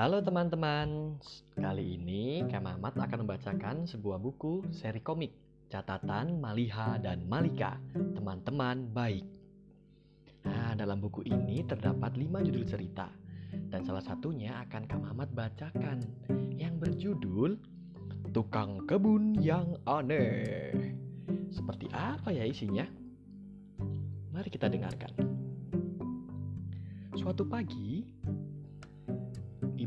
Halo teman-teman, kali ini Kak Mamat akan membacakan sebuah buku seri komik catatan Maliha dan Malika, teman-teman baik. Nah, dalam buku ini terdapat lima judul cerita dan salah satunya akan Kak Mamat bacakan yang berjudul Tukang Kebun yang Aneh. Seperti apa ya isinya? Mari kita dengarkan. Suatu pagi,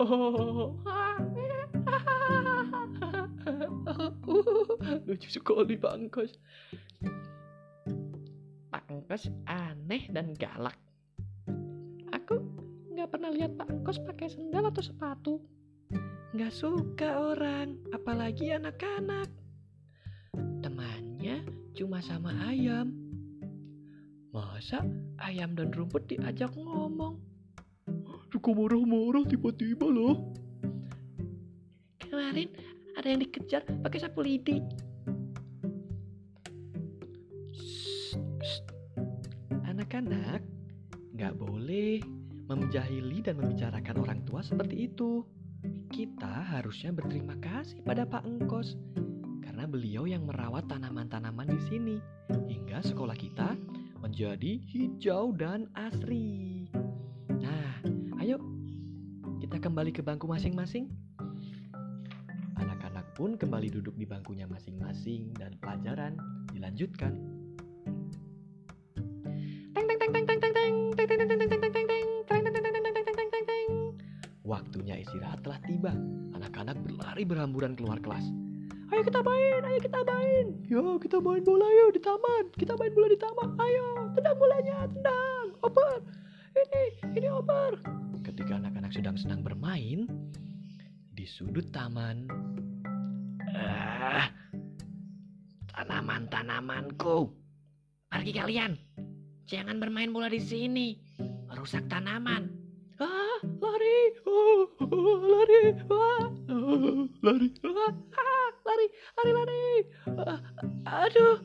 Lucu sekali Pak. Pak Angkos aneh dan galak. Aku nggak pernah lihat Pak Angkos pakai sendal atau sepatu. Nggak suka orang, apalagi anak-anak. Temannya cuma sama ayam. Masa ayam dan rumput diajak ngomong? Suka marah-marah tiba-tiba loh. Kemarin ada yang dikejar pakai sapu lidi. Anak-anak, nggak boleh menjahili dan membicarakan orang tua seperti itu. Kita harusnya berterima kasih pada Pak Engkos karena beliau yang merawat tanaman-tanaman di sini hingga sekolah kita menjadi hijau dan asri. Nah, kita kembali ke bangku masing-masing. Anak-anak pun kembali duduk di bangkunya masing-masing dan pelajaran dilanjutkan. Waktunya istirahat telah tiba. Anak-anak berlari berhamburan keluar kelas. Ayo kita main, ayo kita main. Ya, kita main bola yuk di taman. Kita main bola di taman. Ayo, tendang bolanya, tendang. Oper. Ini, ini oper. Ketika anak-anak sedang senang bermain di sudut taman, ah, tanaman-tanamanku. Pergi kalian. Jangan bermain bola di sini. Merusak tanaman. Ah, lari. Oh, oh, lari. Ah, oh, lari. Ah, ah, lari, lari, lari. Ah, aduh,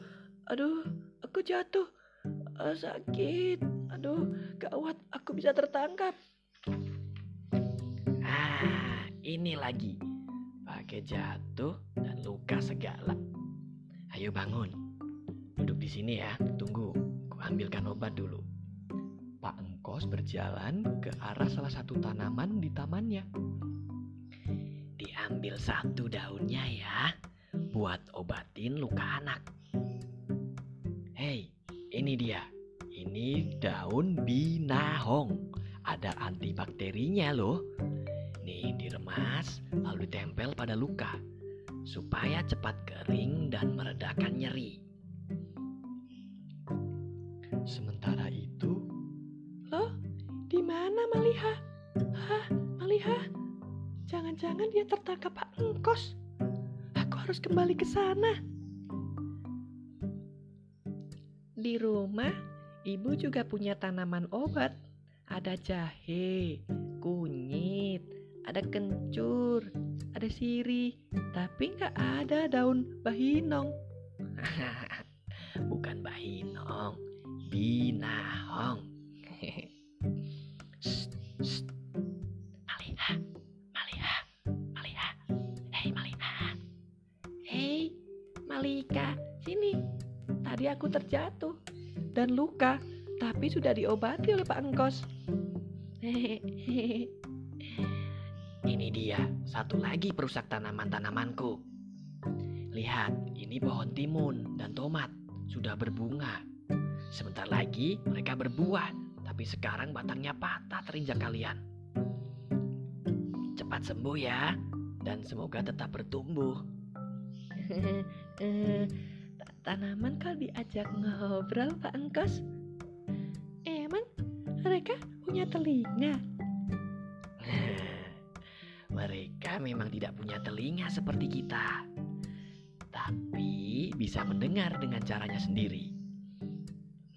aduh, aku jatuh. Ah, sakit. Aduh, gawat, aku bisa tertangkap. Ini lagi. Pakai jatuh dan luka segala. Ayo bangun. Duduk di sini ya, tunggu. Ku ambilkan obat dulu. Pak Engkos berjalan ke arah salah satu tanaman di tamannya. Diambil satu daunnya ya, buat obatin luka anak. Hei, ini dia. Ini daun binahong. Ada antibakterinya loh. Nih diremas lalu ditempel pada luka supaya cepat kering dan meredakan nyeri. Sementara itu, loh, di mana Maliha? Hah, Maliha? Jangan-jangan dia tertangkap Pak Engkos. Aku harus kembali ke sana. Di rumah, ibu juga punya tanaman obat. Ada jahe, ada kencur, ada sirih, tapi nggak ada daun bahinong. Bukan bahinong, binahong. Shh, shh. Maliha, Maliha, Maliha. Hei Maliha. Hei Malika, sini. Tadi aku terjatuh dan luka, tapi sudah diobati oleh Pak Engkos. Ini dia, satu lagi perusak tanaman-tanamanku. Lihat, ini pohon timun dan tomat sudah berbunga. Sebentar lagi mereka berbuah, tapi sekarang batangnya patah terinjak kalian. Cepat sembuh ya, dan semoga tetap bertumbuh. Tanaman kau diajak ngobrol, Pak Engkos? Emang mereka punya telinga? Mereka memang tidak punya telinga seperti kita, tapi bisa mendengar dengan caranya sendiri.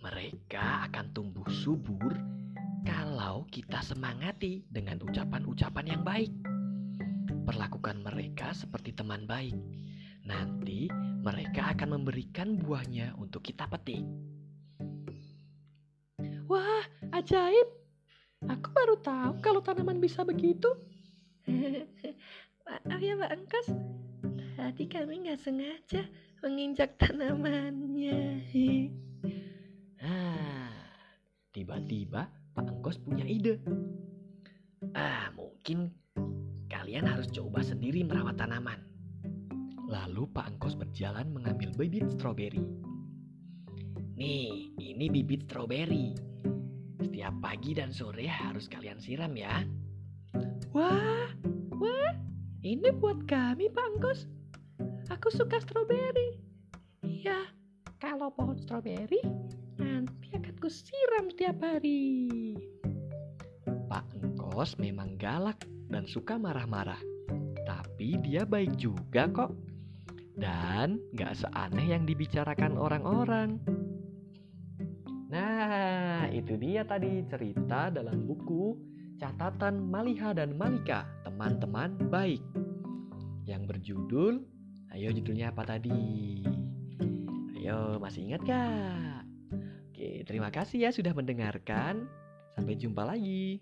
Mereka akan tumbuh subur kalau kita semangati dengan ucapan-ucapan yang baik. Perlakukan mereka seperti teman baik. Nanti mereka akan memberikan buahnya untuk kita petik. Wah, ajaib! Aku baru tahu kalau tanaman bisa begitu. Maaf ya Pak Angkos, tadi kami nggak sengaja menginjak tanamannya. Ah, tiba-tiba Pak Engkos punya ide. Ah, mungkin kalian harus coba sendiri merawat tanaman. Lalu Pak Engkos berjalan mengambil bibit stroberi. Nih, ini bibit stroberi. Setiap pagi dan sore harus kalian siram ya. Wah, wah, ini buat kami Pak Angkos. Aku suka stroberi. Iya, kalau pohon stroberi nanti akan kusiram tiap hari. Pak Engkos memang galak dan suka marah-marah. Tapi dia baik juga kok. Dan gak seaneh yang dibicarakan orang-orang. Nah, itu dia tadi cerita dalam buku Catatan Maliha dan Malika, teman-teman baik. Yang berjudul, ayo judulnya apa tadi? Ayo, masih ingat gak? Oke, terima kasih ya sudah mendengarkan. Sampai jumpa lagi.